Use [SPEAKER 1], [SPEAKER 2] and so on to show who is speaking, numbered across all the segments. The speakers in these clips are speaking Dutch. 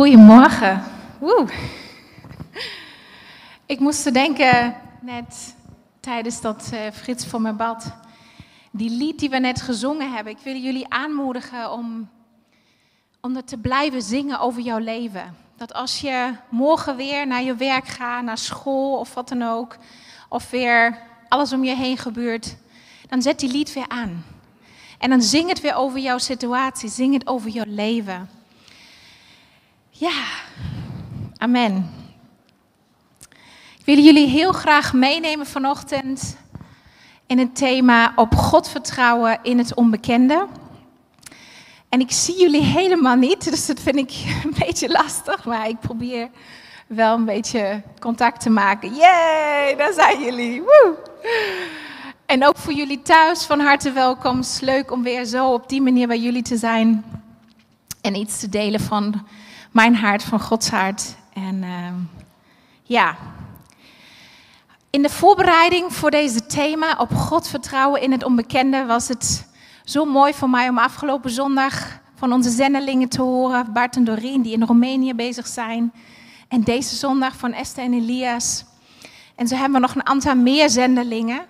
[SPEAKER 1] Goedemorgen. Woe. Ik moest denken net tijdens dat uh, Frits voor me bad. Die lied die we net gezongen hebben. Ik wil jullie aanmoedigen om, om dat te blijven zingen over jouw leven. Dat als je morgen weer naar je werk gaat, naar school of wat dan ook. Of weer alles om je heen gebeurt. Dan zet die lied weer aan. En dan zing het weer over jouw situatie. Zing het over jouw leven. Ja, amen. Ik wil jullie heel graag meenemen vanochtend in het thema op God vertrouwen in het onbekende. En ik zie jullie helemaal niet, dus dat vind ik een beetje lastig, maar ik probeer wel een beetje contact te maken. Yay, daar zijn jullie. Woe! En ook voor jullie thuis van harte welkom. Leuk om weer zo op die manier bij jullie te zijn en iets te delen van mijn hart van Gods hart. En uh, ja, in de voorbereiding voor deze thema op God vertrouwen in het onbekende was het zo mooi voor mij om afgelopen zondag van onze zendelingen te horen, Bart en Doreen, die in Roemenië bezig zijn. En deze zondag van Esther en Elias. En zo hebben we nog een aantal meer zendelingen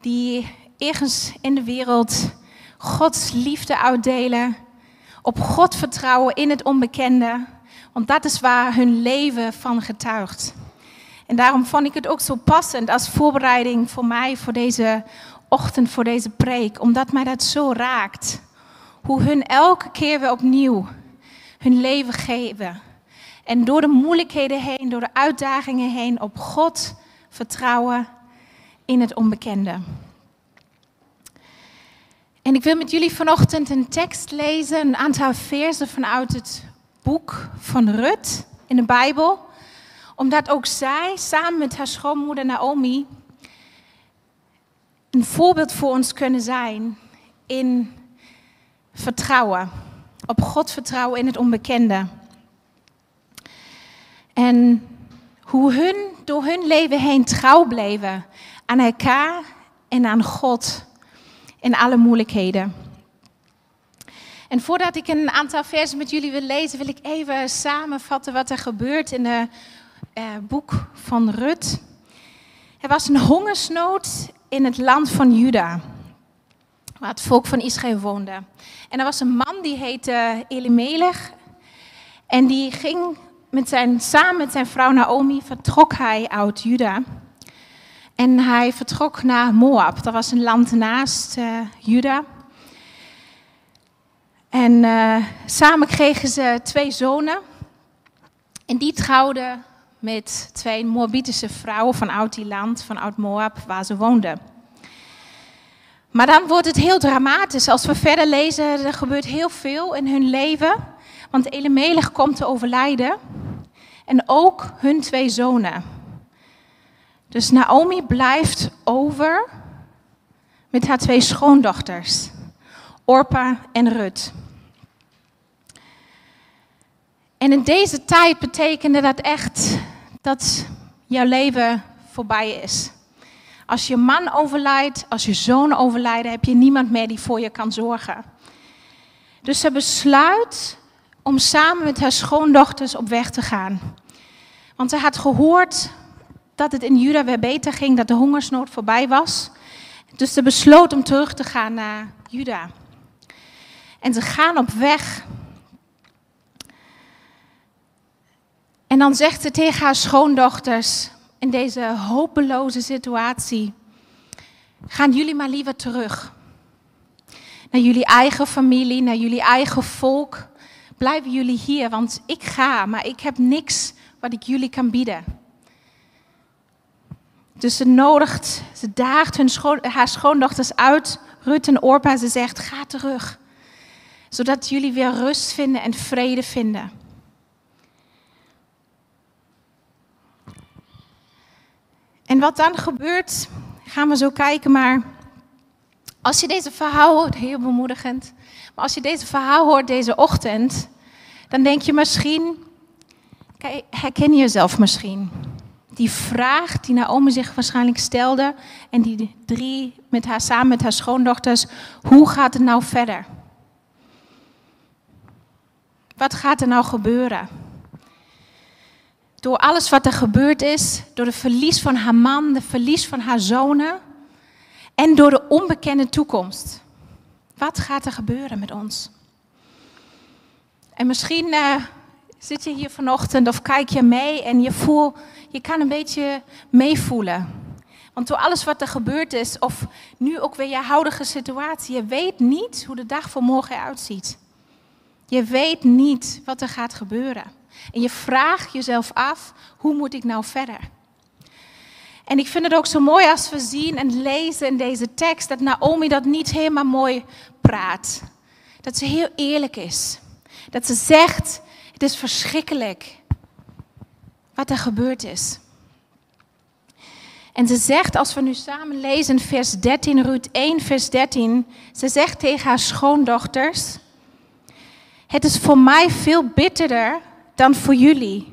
[SPEAKER 1] die ergens in de wereld Gods liefde uitdelen op God vertrouwen in het onbekende, want dat is waar hun leven van getuigt. En daarom vond ik het ook zo passend als voorbereiding voor mij voor deze ochtend, voor deze preek, omdat mij dat zo raakt. Hoe hun elke keer weer opnieuw hun leven geven. En door de moeilijkheden heen, door de uitdagingen heen, op God vertrouwen in het onbekende. En ik wil met jullie vanochtend een tekst lezen, een aantal versen vanuit het boek van Rut in de Bijbel. Omdat ook zij samen met haar schoonmoeder Naomi een voorbeeld voor ons kunnen zijn in vertrouwen. Op God vertrouwen in het onbekende. En hoe hun door hun leven heen trouw bleven aan elkaar en aan God in alle moeilijkheden. En voordat ik een aantal versen met jullie wil lezen, wil ik even samenvatten wat er gebeurt in het uh, boek van Rut. Er was een hongersnood in het land van Juda, waar het volk van Israël woonde. En er was een man die heette Elimelech. En die ging met zijn, samen met zijn vrouw Naomi, vertrok hij uit Juda. En hij vertrok naar Moab. Dat was een land naast uh, Juda. En uh, samen kregen ze twee zonen. En die trouwden met twee Moabitische vrouwen van oud die land, van oud Moab, waar ze woonden. Maar dan wordt het heel dramatisch. Als we verder lezen, er gebeurt heel veel in hun leven. Want Elimelech komt te overlijden. En ook hun twee zonen. Dus Naomi blijft over met haar twee schoondochters, Orpa en Rut. En in deze tijd betekende dat echt dat jouw leven voorbij is. Als je man overlijdt, als je zoon overlijdt, heb je niemand meer die voor je kan zorgen. Dus ze besluit om samen met haar schoondochters op weg te gaan. Want ze had gehoord dat het in Juda weer beter ging, dat de hongersnood voorbij was. Dus ze besloot om terug te gaan naar Juda. En ze gaan op weg. En dan zegt ze tegen haar schoondochters in deze hopeloze situatie: gaan jullie maar liever terug. Naar jullie eigen familie, naar jullie eigen volk. Blijven jullie hier, want ik ga, maar ik heb niks wat ik jullie kan bieden. Dus ze nodigt, ze daagt hun haar schoondochters uit, Rut en Orpa. Ze zegt, ga terug. Zodat jullie weer rust vinden en vrede vinden. En wat dan gebeurt, gaan we zo kijken. Maar als je deze verhaal hoort, heel bemoedigend. Maar als je deze verhaal hoort deze ochtend, dan denk je misschien, herken je jezelf misschien die vraag die Naomi zich waarschijnlijk stelde en die drie met haar samen met haar schoondochters, hoe gaat het nou verder? Wat gaat er nou gebeuren? door alles wat er gebeurd is, door het verlies van haar man, het verlies van haar zonen en door de onbekende toekomst. Wat gaat er gebeuren met ons? En misschien uh, zit je hier vanochtend of kijk je mee en je voelt, je kan een beetje meevoelen. Want door alles wat er gebeurd is, of nu ook weer je huidige situatie, je weet niet hoe de dag van morgen eruit ziet. Je weet niet wat er gaat gebeuren. En je vraagt jezelf af, hoe moet ik nou verder? En ik vind het ook zo mooi als we zien en lezen in deze tekst dat Naomi dat niet helemaal mooi praat. Dat ze heel eerlijk is. Dat ze zegt, is verschrikkelijk wat er gebeurd is. En ze zegt, als we nu samen lezen vers 13, Ruud 1, vers 13, ze zegt tegen haar schoondochters, het is voor mij veel bitterder dan voor jullie.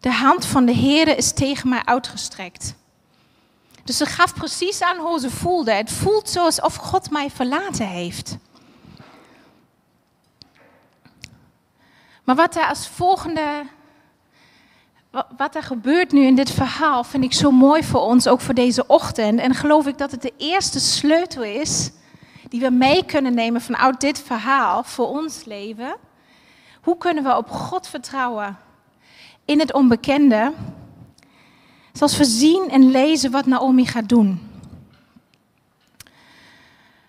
[SPEAKER 1] De hand van de Heer is tegen mij uitgestrekt. Dus ze gaf precies aan hoe ze voelde. Het voelt zo alsof God mij verlaten heeft. Maar wat er als volgende, wat er gebeurt nu in dit verhaal, vind ik zo mooi voor ons, ook voor deze ochtend. En geloof ik dat het de eerste sleutel is die we mee kunnen nemen vanuit dit verhaal voor ons leven. Hoe kunnen we op God vertrouwen in het onbekende? Zoals we zien en lezen wat Naomi gaat doen.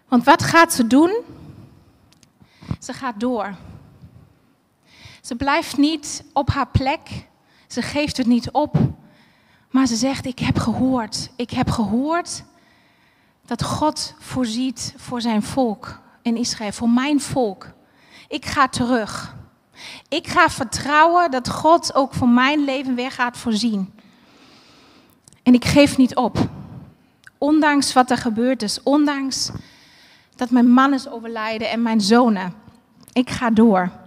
[SPEAKER 1] Want wat gaat ze doen? Ze gaat door. Ze blijft niet op haar plek. Ze geeft het niet op. Maar ze zegt: Ik heb gehoord. Ik heb gehoord dat God voorziet voor zijn volk in Israël, voor mijn volk. Ik ga terug. Ik ga vertrouwen dat God ook voor mijn leven weer gaat voorzien. En ik geef niet op. Ondanks wat er gebeurd is, ondanks dat mijn man is overlijden en mijn zonen. Ik ga door.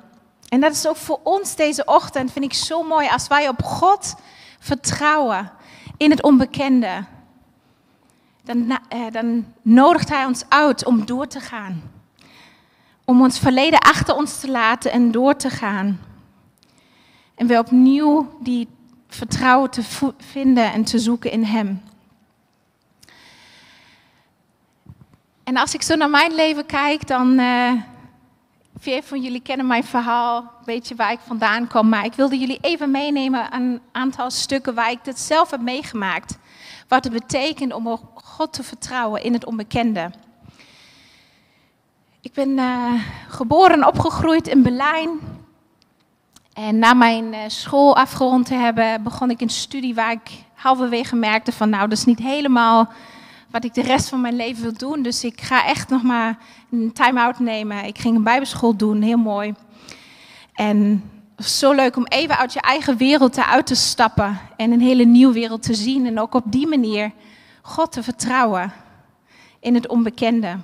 [SPEAKER 1] En dat is ook voor ons deze ochtend, vind ik zo mooi, als wij op God vertrouwen in het onbekende. Dan, eh, dan nodigt Hij ons uit om door te gaan. Om ons verleden achter ons te laten en door te gaan. En weer opnieuw die vertrouwen te vinden en te zoeken in Hem. En als ik zo naar mijn leven kijk, dan. Uh, veel van jullie kennen mijn verhaal, weet je waar ik vandaan kom. Maar ik wilde jullie even meenemen aan een aantal stukken waar ik dit zelf heb meegemaakt. Wat het betekent om op God te vertrouwen in het onbekende. Ik ben uh, geboren en opgegroeid in Berlijn. En na mijn uh, school afgerond te hebben, begon ik een studie waar ik halverwege merkte van nou, dat is niet helemaal wat ik de rest van mijn leven wil doen. Dus ik ga echt nog maar een time-out nemen. Ik ging een bijbelschool doen, heel mooi. En zo leuk om even uit je eigen wereld eruit te stappen en een hele nieuwe wereld te zien. En ook op die manier God te vertrouwen in het onbekende.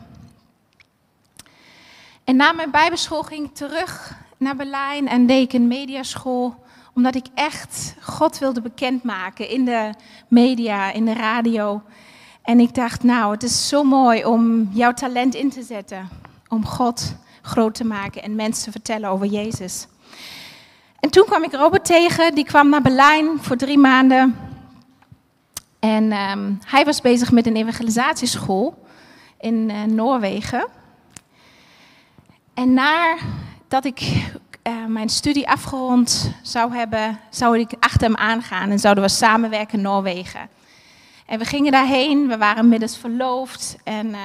[SPEAKER 1] En na mijn bijbelschool ging ik terug naar Berlijn en deed ik een mediaschool. Omdat ik echt God wilde bekendmaken in de media, in de radio. En ik dacht, nou, het is zo mooi om jouw talent in te zetten. Om God groot te maken en mensen te vertellen over Jezus. En toen kwam ik Robert tegen, die kwam naar Berlijn voor drie maanden. En um, hij was bezig met een evangelisatieschool in uh, Noorwegen. En nadat ik uh, mijn studie afgerond zou hebben, zou ik achter hem aangaan en zouden we samenwerken in Noorwegen. En we gingen daarheen, we waren middels verloofd. En uh,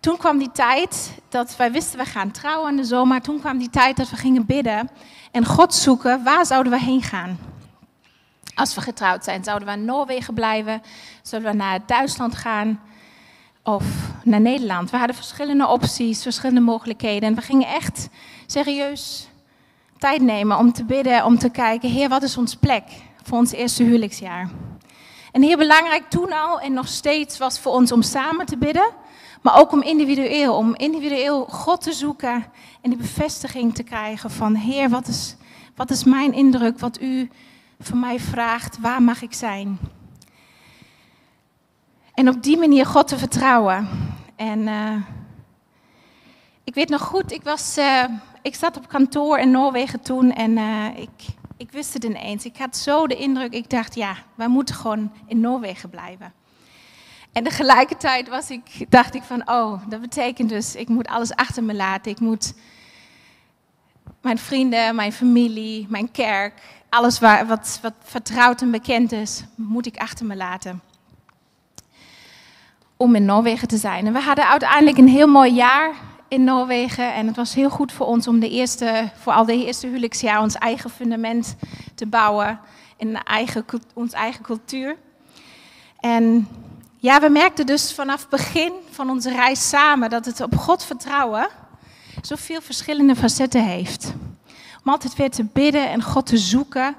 [SPEAKER 1] toen kwam die tijd dat wij wisten, we gaan trouwen in de zomer. Toen kwam die tijd dat we gingen bidden en God zoeken, waar zouden we heen gaan? Als we getrouwd zijn, zouden we in Noorwegen blijven? Zouden we naar Duitsland gaan? Of naar Nederland? We hadden verschillende opties, verschillende mogelijkheden. En we gingen echt serieus tijd nemen om te bidden, om te kijken, Heer, wat is ons plek voor ons eerste huwelijksjaar? En heel belangrijk toen al en nog steeds was voor ons om samen te bidden, maar ook om individueel, om individueel God te zoeken en die bevestiging te krijgen van Heer, wat is, wat is mijn indruk, wat u van mij vraagt, waar mag ik zijn? En op die manier God te vertrouwen. En uh, ik weet nog goed, ik, was, uh, ik zat op kantoor in Noorwegen toen en uh, ik ik wist het ineens. Ik had zo de indruk, ik dacht, ja, wij moeten gewoon in Noorwegen blijven. En tegelijkertijd was ik, dacht ik van, oh, dat betekent dus, ik moet alles achter me laten. Ik moet mijn vrienden, mijn familie, mijn kerk, alles waar, wat, wat vertrouwd en bekend is, moet ik achter me laten. Om in Noorwegen te zijn. En we hadden uiteindelijk een heel mooi jaar in Noorwegen. En het was heel goed voor ons om de eerste, vooral de eerste huwelijksjaar ons eigen fundament te bouwen. In eigen, ons eigen cultuur. En ja, we merkten dus vanaf het begin van onze reis samen dat het op God vertrouwen zoveel verschillende facetten heeft. Om altijd weer te bidden en God te zoeken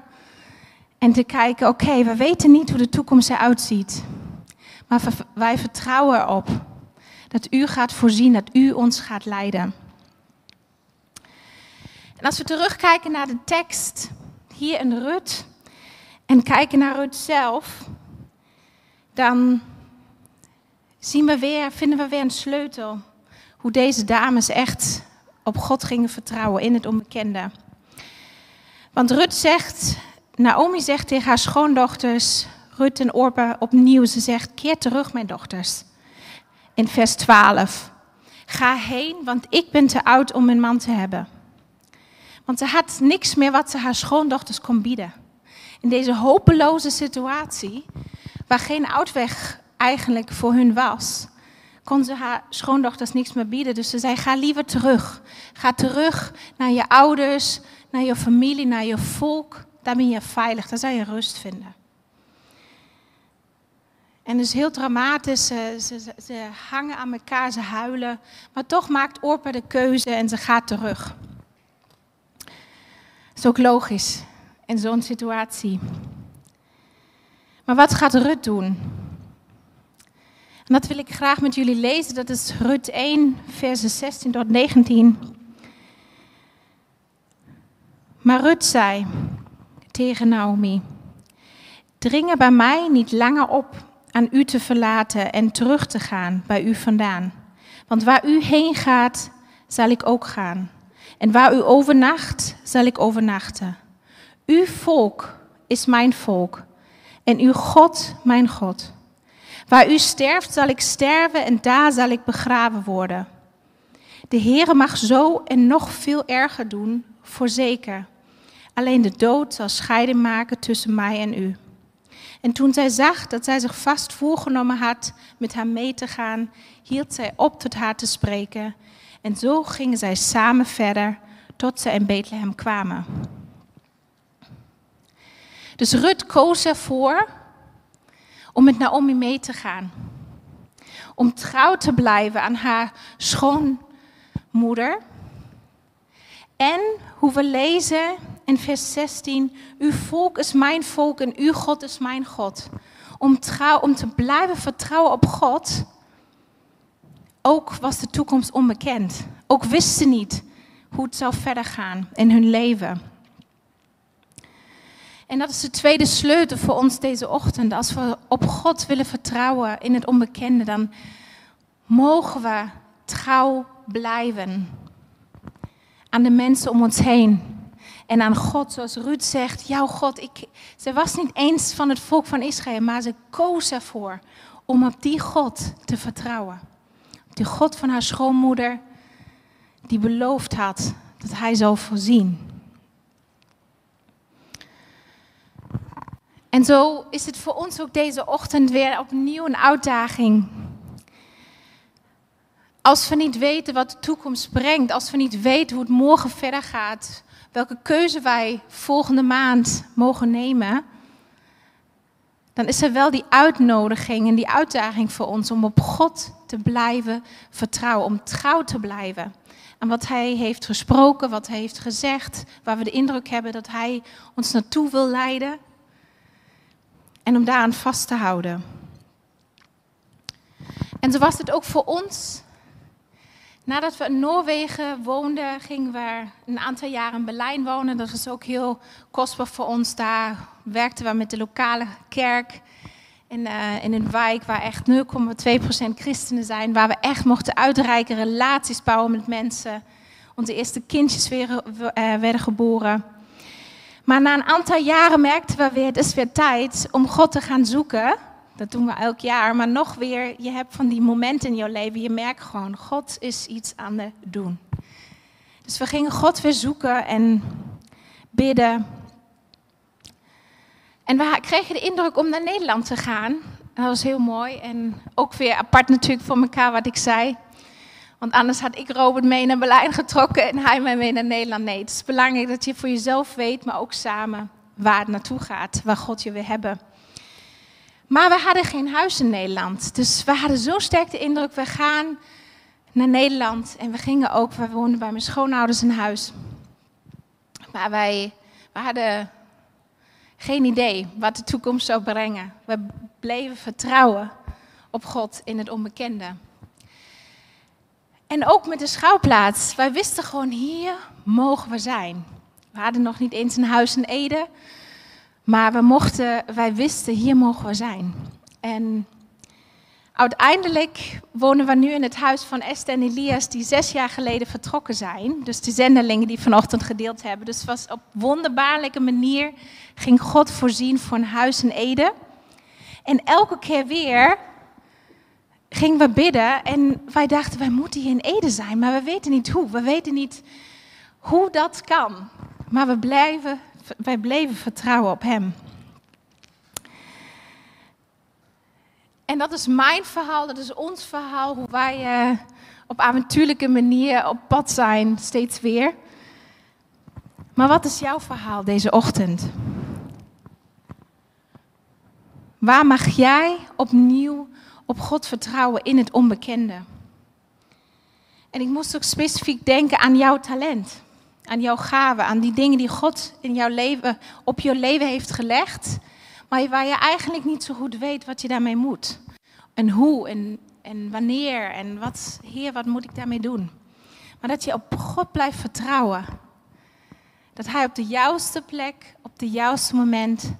[SPEAKER 1] en te kijken, oké, we weten niet hoe de toekomst eruit ziet. Maar wij vertrouwen erop dat u gaat voorzien, dat u ons gaat leiden. En als we terugkijken naar de tekst hier in Rut en kijken naar Rut zelf, dan zien we weer, vinden we weer een sleutel. Hoe deze dames echt op God gingen vertrouwen in het onbekende. Want Rut zegt, Naomi zegt tegen haar schoondochters, Rut en Orpa opnieuw, ze zegt, keer terug mijn dochters. In vers 12. Ga heen, want ik ben te oud om een man te hebben. Want ze had niks meer wat ze haar schoondochters kon bieden. In deze hopeloze situatie, waar geen uitweg eigenlijk voor hun was, kon ze haar schoondochters niks meer bieden. Dus ze zei: Ga liever terug. Ga terug naar je ouders, naar je familie, naar je volk. Daar ben je veilig, daar zal je rust vinden. En het is heel dramatisch. Ze, ze, hangen aan elkaar, ze huilen. Maar toch maakt Orpa de keuze en ze gaat terug. Dat is ook logisch in zo'n situatie. Maar wat gaat Rut doen? En dat wil ik graag met jullie lezen. Dat is Rut 1, versen 16 tot 19. Maar Rut zei tegen Naomi: Dring er bij mij niet langer op aan u te verlaten en terug te gaan bij u vandaan. Want waar u heen gaat, zal ik ook gaan. En waar u overnacht, zal ik overnachten. Uw volk is mijn volk en uw God mijn God. Waar u sterft, zal ik sterven en daar zal ik begraven worden. De Heere mag zo en nog veel erger doen, voorzeker. Alleen de dood zal scheiding maken tussen mij en u. En toen zij zag dat zij zich vast voorgenomen had met haar mee te gaan, hield zij op tot haar te spreken. En zo gingen zij samen verder tot ze in Bethlehem kwamen. Dus Rut koos ervoor om met Naomi mee te gaan. Om trouw te blijven aan haar schoonmoeder. En hoe we lezen in vers 16, uw volk is mijn volk en uw God is mijn God. Om, trouw, om te blijven vertrouwen op God, ook was de toekomst onbekend. Ook wisten ze niet hoe het zou verder gaan in hun leven. En dat is de tweede sleutel voor ons deze ochtend. Als we op God willen vertrouwen in het onbekende, dan mogen we trouw blijven aan de mensen om ons heen. En aan God, zoals Ruud zegt, jouw God, ik, ze was niet eens van het volk van Israël, maar ze koos ervoor om op die God te vertrouwen. Op die God van haar schoonmoeder, die beloofd had dat hij zou voorzien. En zo is het voor ons ook deze ochtend weer opnieuw een uitdaging. Als we niet weten wat de toekomst brengt, als we niet weten hoe het morgen verder gaat, welke keuze wij volgende maand mogen nemen, dan is er wel die uitnodiging en die uitdaging voor ons om op God te blijven vertrouwen, om trouw te blijven aan wat Hij heeft gesproken, wat Hij heeft gezegd, waar we de indruk hebben dat Hij ons naartoe wil leiden en om daaraan vast te houden. En zo was het ook voor ons Nadat we in Noorwegen woonden, gingen we een aantal jaren in Berlijn wonen. Dat was ook heel kostbaar voor ons. Daar werkten we met de lokale kerk in, uh, in een wijk waar echt 0,2% christenen zijn. Waar we echt mochten uitreiken, relaties bouwen met mensen. Onze eerste kindjes uh, werden geboren. Maar na een aantal jaren merkten we weer, het is weer tijd om God te gaan zoeken. Dat doen we elk jaar, maar nog weer, je hebt van die momenten in jouw leven, je merkt gewoon, God is iets aan het doen. Dus we gingen God weer zoeken en bidden. En we kregen de indruk om naar Nederland te gaan. Dat was heel mooi en ook weer apart natuurlijk voor elkaar wat ik zei. Want anders had ik Robert mee naar Berlijn getrokken en hij mij mee naar Nederland. Nee, het is belangrijk dat je voor jezelf weet, maar ook samen waar het naartoe gaat, waar God je wil hebben. Maar we hadden geen huis in Nederland. Dus we hadden zo sterk de indruk, we gaan naar Nederland. En we gingen ook, we woonden bij mijn schoonouders in huis. Maar wij we hadden geen idee wat de toekomst zou brengen. We bleven vertrouwen op God in het onbekende. En ook met de schouwplaats. Wij wisten gewoon, hier mogen we zijn. We hadden nog niet eens een huis in Ede. Maar we mochten, wij wisten, hier mogen we zijn. En uiteindelijk wonen we nu in het huis van Esther en Elias, die zes jaar geleden vertrokken zijn. Dus die zendelingen die vanochtend gedeeld hebben. Dus was op wonderbaarlijke manier ging God voorzien voor een huis in Ede. En elke keer weer gingen we bidden en wij dachten, wij moeten hier in Ede zijn, maar we weten niet hoe. We weten niet hoe dat kan. Maar we blijven, wij bleven vertrouwen op Hem. En dat is mijn verhaal, dat is ons verhaal, hoe wij uh, op avontuurlijke manier op pad zijn, steeds weer. Maar wat is jouw verhaal deze ochtend? Waar mag jij opnieuw op God vertrouwen in het onbekende? En ik moest ook specifiek denken aan jouw talent, aan jouw gaven, aan die dingen die God in jouw leven, op jouw leven heeft gelegd, maar waar je eigenlijk niet zo goed weet wat je daarmee moet. En hoe en, en wanneer en wat, Heer, wat moet ik daarmee doen? Maar dat je op God blijft vertrouwen. Dat Hij op de juiste plek, op het juiste moment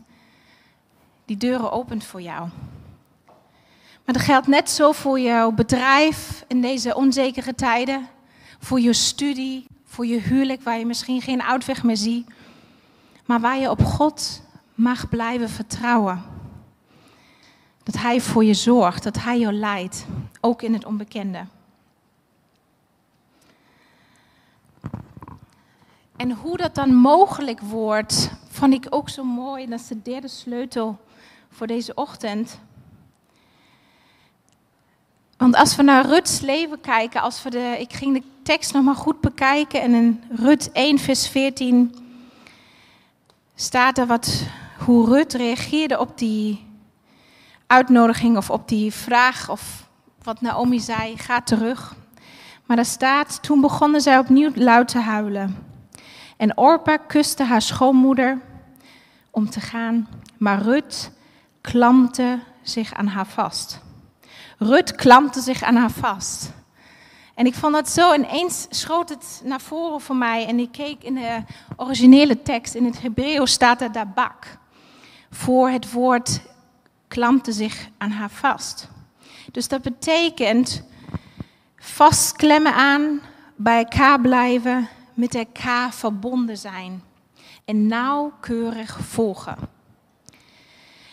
[SPEAKER 1] die deuren opent voor jou. Maar dat geldt net zo voor jouw bedrijf in deze onzekere tijden, voor je studie, voor je huwelijk waar je misschien geen uitweg meer ziet, maar waar je op God mag blijven vertrouwen. Dat Hij voor je zorgt, dat Hij je leidt, ook in het onbekende. En hoe dat dan mogelijk wordt, vond ik ook zo mooi. Dat is de derde sleutel voor deze ochtend. Want als we naar Ruts leven kijken, als we de, ik ging de tekst nog maar goed bekijken en in Rut 1 vers 14 staat er wat, hoe Rut reageerde op die uitnodiging of op die vraag of wat Naomi zei, ga terug. Maar daar staat, toen begonnen zij opnieuw luid te huilen. En Orpa kuste haar schoonmoeder om te gaan, maar Rut klampte zich aan haar vast. Rut klampte zich aan haar vast. En ik vond dat zo, ineens schoot het naar voren voor mij. En ik keek in de originele tekst, in het Hebreeuws staat er daar bak. Voor het woord klampte zich aan haar vast. Dus dat betekent vastklemmen aan, bij elkaar blijven, met elkaar verbonden zijn. En nauwkeurig volgen.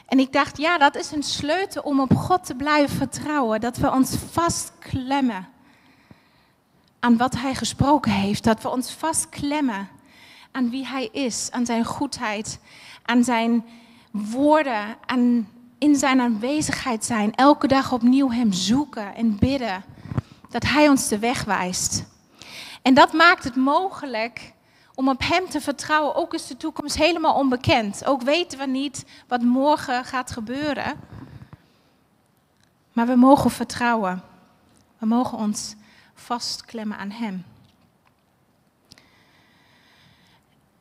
[SPEAKER 1] En ik dacht, ja, dat is een sleutel om op God te blijven vertrouwen. Dat we ons vastklemmen aan wat Hij gesproken heeft. Dat we ons vastklemmen aan wie Hij is, aan Zijn goedheid, aan Zijn woorden, aan in Zijn aanwezigheid zijn. Elke dag opnieuw Hem zoeken en bidden. Dat Hij ons de weg wijst. En dat maakt het mogelijk om op Hem te vertrouwen, ook is de toekomst helemaal onbekend. Ook weten we niet wat morgen gaat gebeuren. Maar we mogen vertrouwen. We mogen ons vastklemmen aan Hem.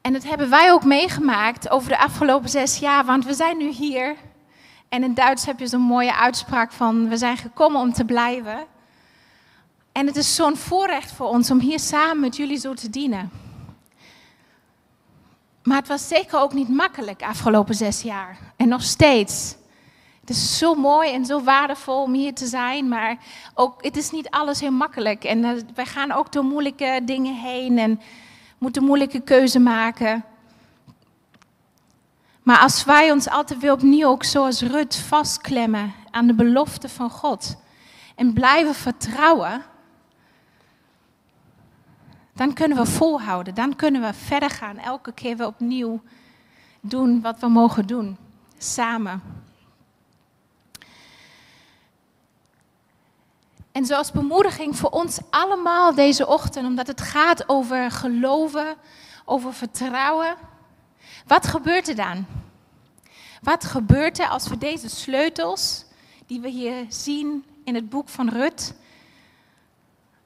[SPEAKER 1] En dat hebben wij ook meegemaakt over de afgelopen zes jaar, want we zijn nu hier. En in Duits heb je zo'n mooie uitspraak van, we zijn gekomen om te blijven. En het is zo'n voorrecht voor ons om hier samen met jullie zo te dienen. Maar het was zeker ook niet makkelijk afgelopen zes jaar. En nog steeds. Het is zo mooi en zo waardevol om hier te zijn, maar ook, het is niet alles heel makkelijk. En uh, wij gaan ook door moeilijke dingen heen en moeten moeilijke keuze maken. Maar als wij ons altijd weer opnieuw, ook zoals Rut, vastklemmen aan de belofte van God en blijven vertrouwen, dan kunnen we volhouden. Dan kunnen we verder gaan. Elke keer weer opnieuw doen wat we mogen doen. Samen. En zoals bemoediging voor ons allemaal deze ochtend, omdat het gaat over geloven, over vertrouwen. Wat gebeurt er dan? Wat gebeurt er als we deze sleutels, die we hier zien in het boek van Rut,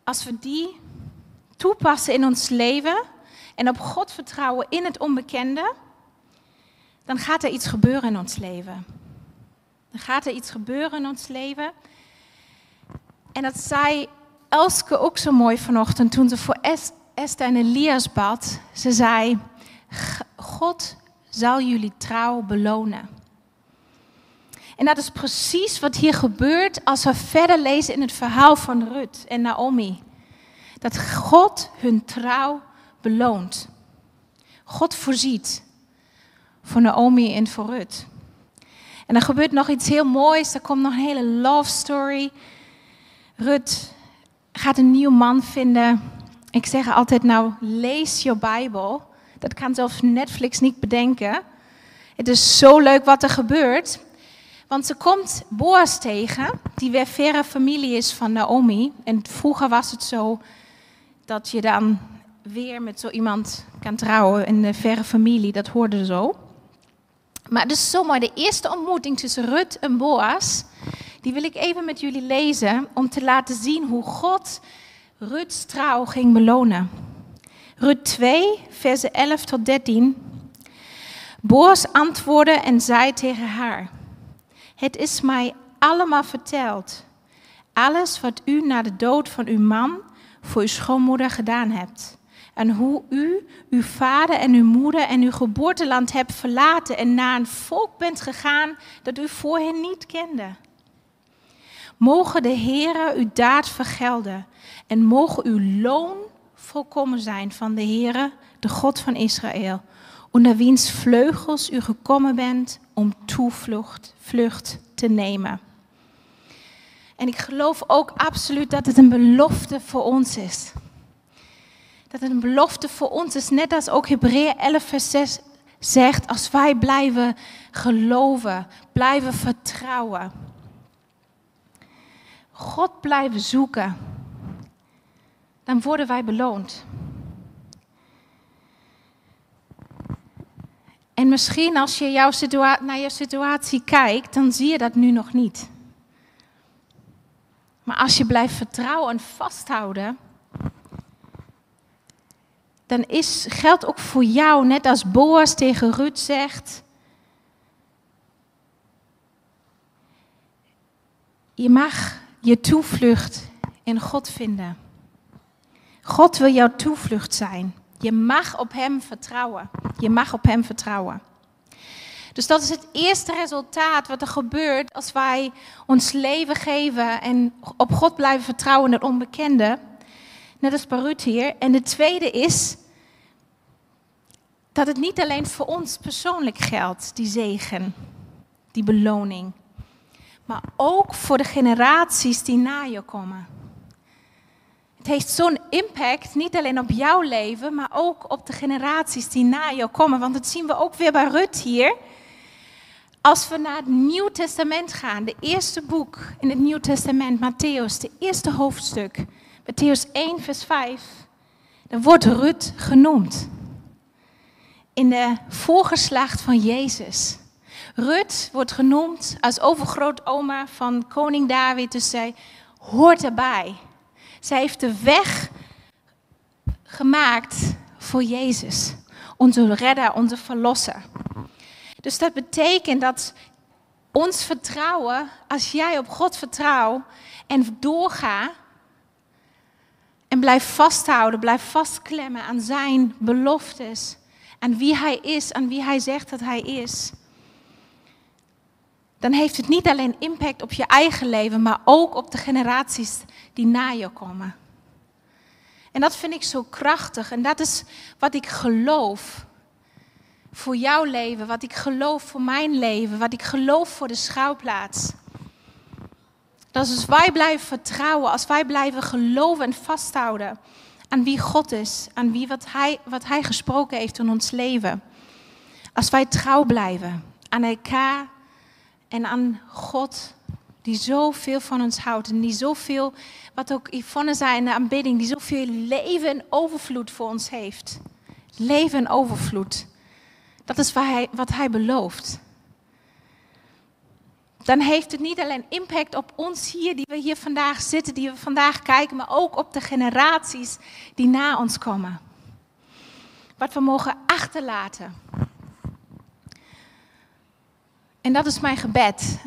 [SPEAKER 1] als we die toepassen in ons leven en op God vertrouwen in het onbekende, dan gaat er iets gebeuren in ons leven. Dan gaat er iets gebeuren in ons leven. En dat zei Elske ook zo mooi vanochtend toen ze voor Esther en Elias bad. Ze zei, God zal jullie trouw belonen. En dat is precies wat hier gebeurt als we verder lezen in het verhaal van Rut en Naomi. Dat God hun trouw beloont. God voorziet voor Naomi en voor Rut. En er gebeurt nog iets heel moois. Er komt nog een hele love story. Rut gaat een nieuw man vinden. Ik zeg altijd nou, lees je Bijbel. Dat kan zelfs Netflix niet bedenken. Het is zo leuk wat er gebeurt. Want ze komt Boas tegen, die weer verre familie is van Naomi. En vroeger was het zo dat je dan weer met zo iemand kan trouwen in de verre familie. Dat hoorde zo. Maar het is zo mooi. De eerste ontmoeting tussen Rut en Boas, die wil ik even met jullie lezen om te laten zien hoe God Rut's trouw ging belonen. Rut 2, versen 11 tot 13. Boas antwoordde en zei tegen haar: Het is mij allemaal verteld. Alles wat u na de dood van uw man voor uw schoonmoeder gedaan hebt. En hoe u uw vader en uw moeder en uw geboorteland hebt verlaten en naar een volk bent gegaan dat u voorheen niet kende. Mogen de Heere uw daad vergelden en mogen uw loon volkomen zijn van de Heere, de God van Israël, onder wiens vleugels u gekomen bent om toevlucht vlucht te nemen. En ik geloof ook absoluut dat het een belofte voor ons is. Dat het een belofte voor ons is, net als ook Hebreeën 11 vers 6 zegt, als wij blijven geloven, blijven vertrouwen. God blijven zoeken, dan worden wij beloond. En misschien als je jouw naar jouw situatie kijkt, dan zie je dat nu nog niet. Maar als je blijft vertrouwen en vasthouden, dan is, geldt ook voor jou, net als Boas tegen Ruud zegt, je mag je toevlucht in God vinden. God wil jouw toevlucht zijn. Je mag op Hem vertrouwen. Je mag op Hem vertrouwen. Dus dat is het eerste resultaat wat er gebeurt als wij ons leven geven en op God blijven vertrouwen in het onbekende. Net als Barut hier. En de tweede is dat het niet alleen voor ons persoonlijk geldt, die zegen, die beloning. Maar ook voor de generaties die na je komen. Het heeft zo'n impact, niet alleen op jouw leven, maar ook op de generaties die na je komen. Want dat zien we ook weer bij Rut hier. Als we naar het Nieuw Testament gaan, de eerste boek in het Nieuw Testament, Matthäus, de eerste hoofdstuk, Matthäus 1, vers 5, dan wordt Rut genoemd. In de voorgeslacht van Jezus. Rut wordt genoemd als overgrootoma van koning David, dus zij hoort erbij. Zij heeft de weg gemaakt voor Jezus, onze redder, onze verlosser. Dus dat betekent dat ons vertrouwen, als jij op God vertrouwt en doorga en blijf vasthouden, blijf vastklemmen aan zijn beloftes, aan wie hij is, aan wie hij zegt dat hij is, dan heeft het niet alleen impact op je eigen leven, maar ook op de generaties die na je komen. En dat vind ik zo krachtig en dat is wat ik geloof voor jouw leven, wat ik geloof voor mijn leven, wat ik geloof voor de schouwplaats. Dat als wij blijven vertrouwen, als wij blijven geloven en vasthouden aan wie God is, aan wie wat hij, wat hij gesproken heeft in ons leven. Als wij trouw blijven aan elkaar en aan God, die zoveel van ons houdt en die zoveel, wat ook Yvonne zei in de aanbidding, die zoveel leven en overvloed voor ons heeft. Leven en overvloed. Dat is wat hij, wat hij belooft. Dan heeft het niet alleen impact op ons hier, die we hier vandaag zitten, die we vandaag kijken, maar ook op de generaties die na ons komen. Wat we mogen achterlaten. En dat is mijn gebed.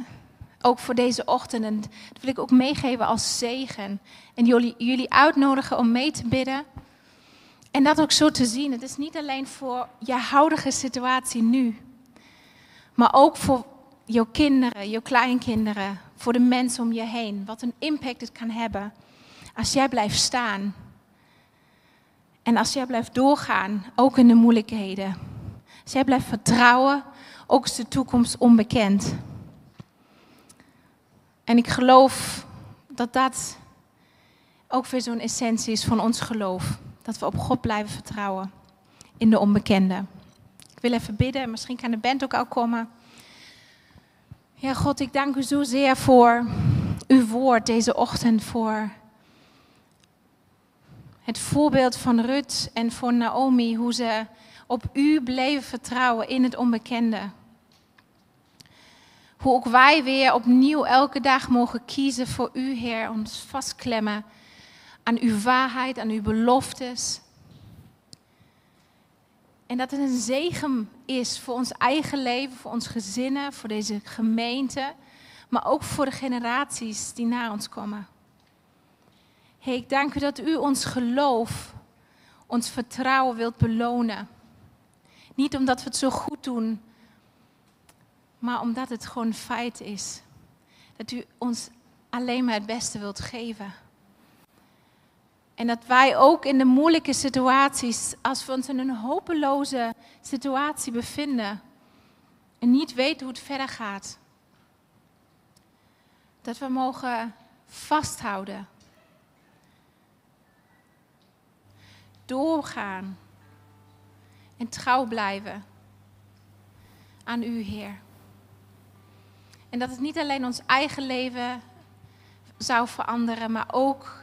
[SPEAKER 1] Ook voor deze ochtend. En dat wil ik ook meegeven als zegen. En jullie, jullie uitnodigen om mee te bidden. En dat ook zo te zien. Het is niet alleen voor je huidige situatie nu. Maar ook voor jouw kinderen, jouw kleinkinderen. Voor de mensen om je heen. Wat een impact het kan hebben. Als jij blijft staan. En als jij blijft doorgaan. Ook in de moeilijkheden. Als jij blijft vertrouwen. Ook is de toekomst onbekend. En ik geloof dat dat ook weer zo'n essentie is van ons geloof. Dat we op God blijven vertrouwen in de onbekende. Ik wil even bidden, misschien kan de band ook al komen. Ja, God, ik dank u zozeer voor uw woord deze ochtend, voor het voorbeeld van Rut en voor Naomi, hoe ze op u bleven vertrouwen in het onbekende. Hoe ook wij weer opnieuw elke dag mogen kiezen voor u, Heer, ons vastklemmen aan uw waarheid, aan uw beloftes. En dat het een zegen is voor ons eigen leven, voor ons gezinnen, voor deze gemeente, maar ook voor de generaties die na ons komen. Heer, ik dank u dat u ons geloof, ons vertrouwen wilt belonen. Niet omdat we het zo goed doen, maar omdat het gewoon feit is. Dat u ons alleen maar het beste wilt geven. En dat wij ook in de moeilijke situaties, als we ons in een hopeloze situatie bevinden en niet weten hoe het verder gaat, dat we mogen vasthouden. Doorgaan en trouw blijven aan u, Heer. En dat het niet alleen ons eigen leven zou veranderen, maar ook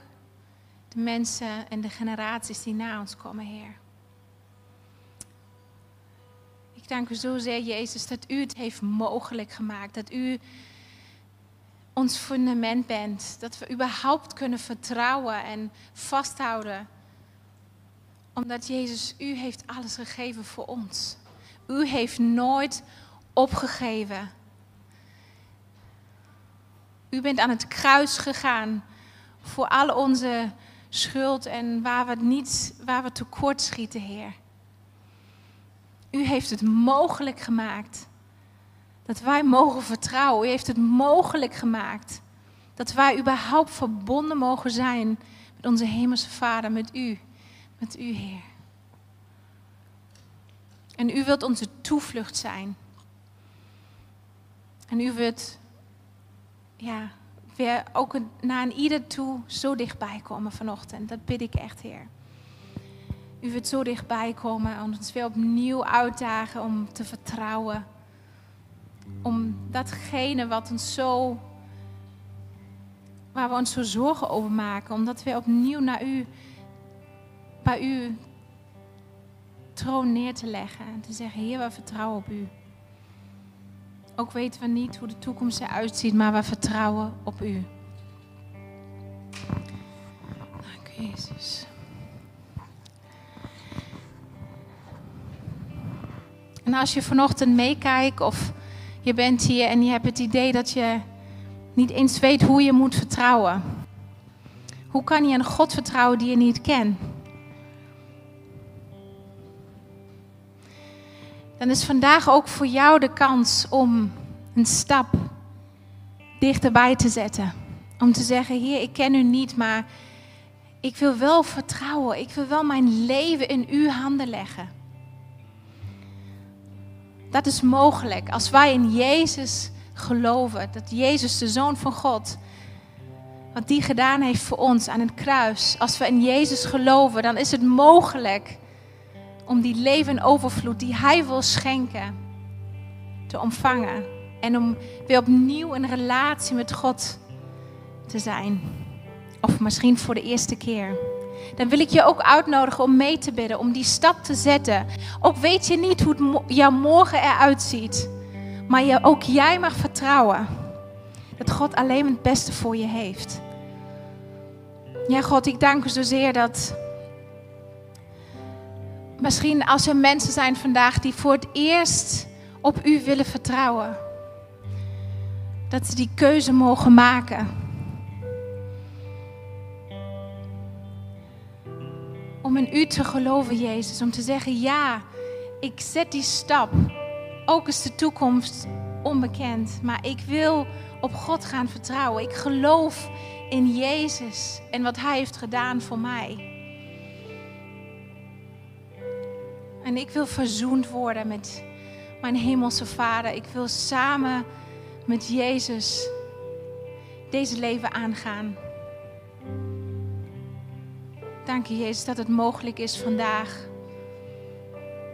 [SPEAKER 1] mensen en de generaties die na ons komen, Heer. Ik dank u zozeer, Jezus, dat u het heeft mogelijk gemaakt. Dat u ons fundament bent. Dat we überhaupt kunnen vertrouwen en vasthouden. Omdat Jezus, u heeft alles gegeven voor ons. U heeft nooit opgegeven. U bent aan het kruis gegaan voor al onze schuld en waar we, niet, waar we tekort schieten, Heer. U heeft het mogelijk gemaakt dat wij mogen vertrouwen. U heeft het mogelijk gemaakt dat wij überhaupt verbonden mogen zijn met onze Hemelse Vader, met U, met U, Heer. En U wilt onze toevlucht zijn. En U wilt ja, weer ook naar een ieder toe zo dichtbij komen vanochtend. Dat bid ik echt, Heer. U wilt zo dichtbij komen en ons weer opnieuw uitdagen om te vertrouwen. Om datgene wat ons zo, waar we ons zo zorgen over maken, om dat weer opnieuw naar u, bij u troon neer te leggen. En te zeggen, Heer, we vertrouwen op u. Ook weten we niet hoe de toekomst eruit ziet, maar we vertrouwen op U. Dank u, Jezus. En als je vanochtend meekijkt of je bent hier en je hebt het idee dat je niet eens weet hoe je moet vertrouwen. Hoe kan je een God vertrouwen die je niet kent? Dan is vandaag ook voor jou de kans om een stap dichterbij te zetten. Om te zeggen, Heer, ik ken u niet, maar ik wil wel vertrouwen. Ik wil wel mijn leven in uw handen leggen. Dat is mogelijk als wij in Jezus geloven. Dat Jezus, de Zoon van God, wat die gedaan heeft voor ons aan het kruis. Als we in Jezus geloven, dan is het mogelijk om die leven en overvloed die Hij wil schenken, te ontvangen. En om weer opnieuw een relatie met God te zijn. Of misschien voor de eerste keer. Dan wil ik je ook uitnodigen om mee te bidden, om die stap te zetten. Ook weet je niet hoe jouw morgen eruit ziet. Maar je, ook jij mag vertrouwen dat God alleen het beste voor je heeft. Ja, God, ik dank u zozeer dat. Misschien als er mensen zijn vandaag die voor het eerst op u willen vertrouwen, dat ze die keuze mogen maken. Om in u te geloven, Jezus. Om te zeggen: ja, ik zet die stap. Ook is de toekomst onbekend. Maar ik wil op God gaan vertrouwen. Ik geloof in Jezus en wat Hij heeft gedaan voor mij. En ik wil verzoend worden met mijn hemelse Vader. Ik wil samen met Jezus deze leven aangaan. Dank je Jezus dat het mogelijk is vandaag.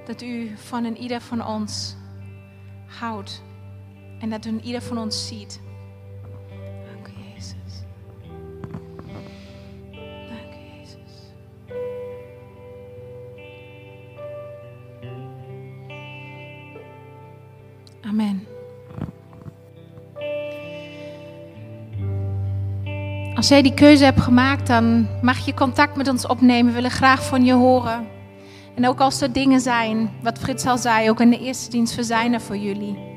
[SPEAKER 1] Dat u van een ieder van ons houdt. En dat u een ieder van ons ziet. Als jij die keuze hebt gemaakt, dan mag je contact met ons opnemen. We willen graag van je horen. En ook als er dingen zijn, wat Frits al zei, ook in de eerste dienst, we zijn er voor jullie.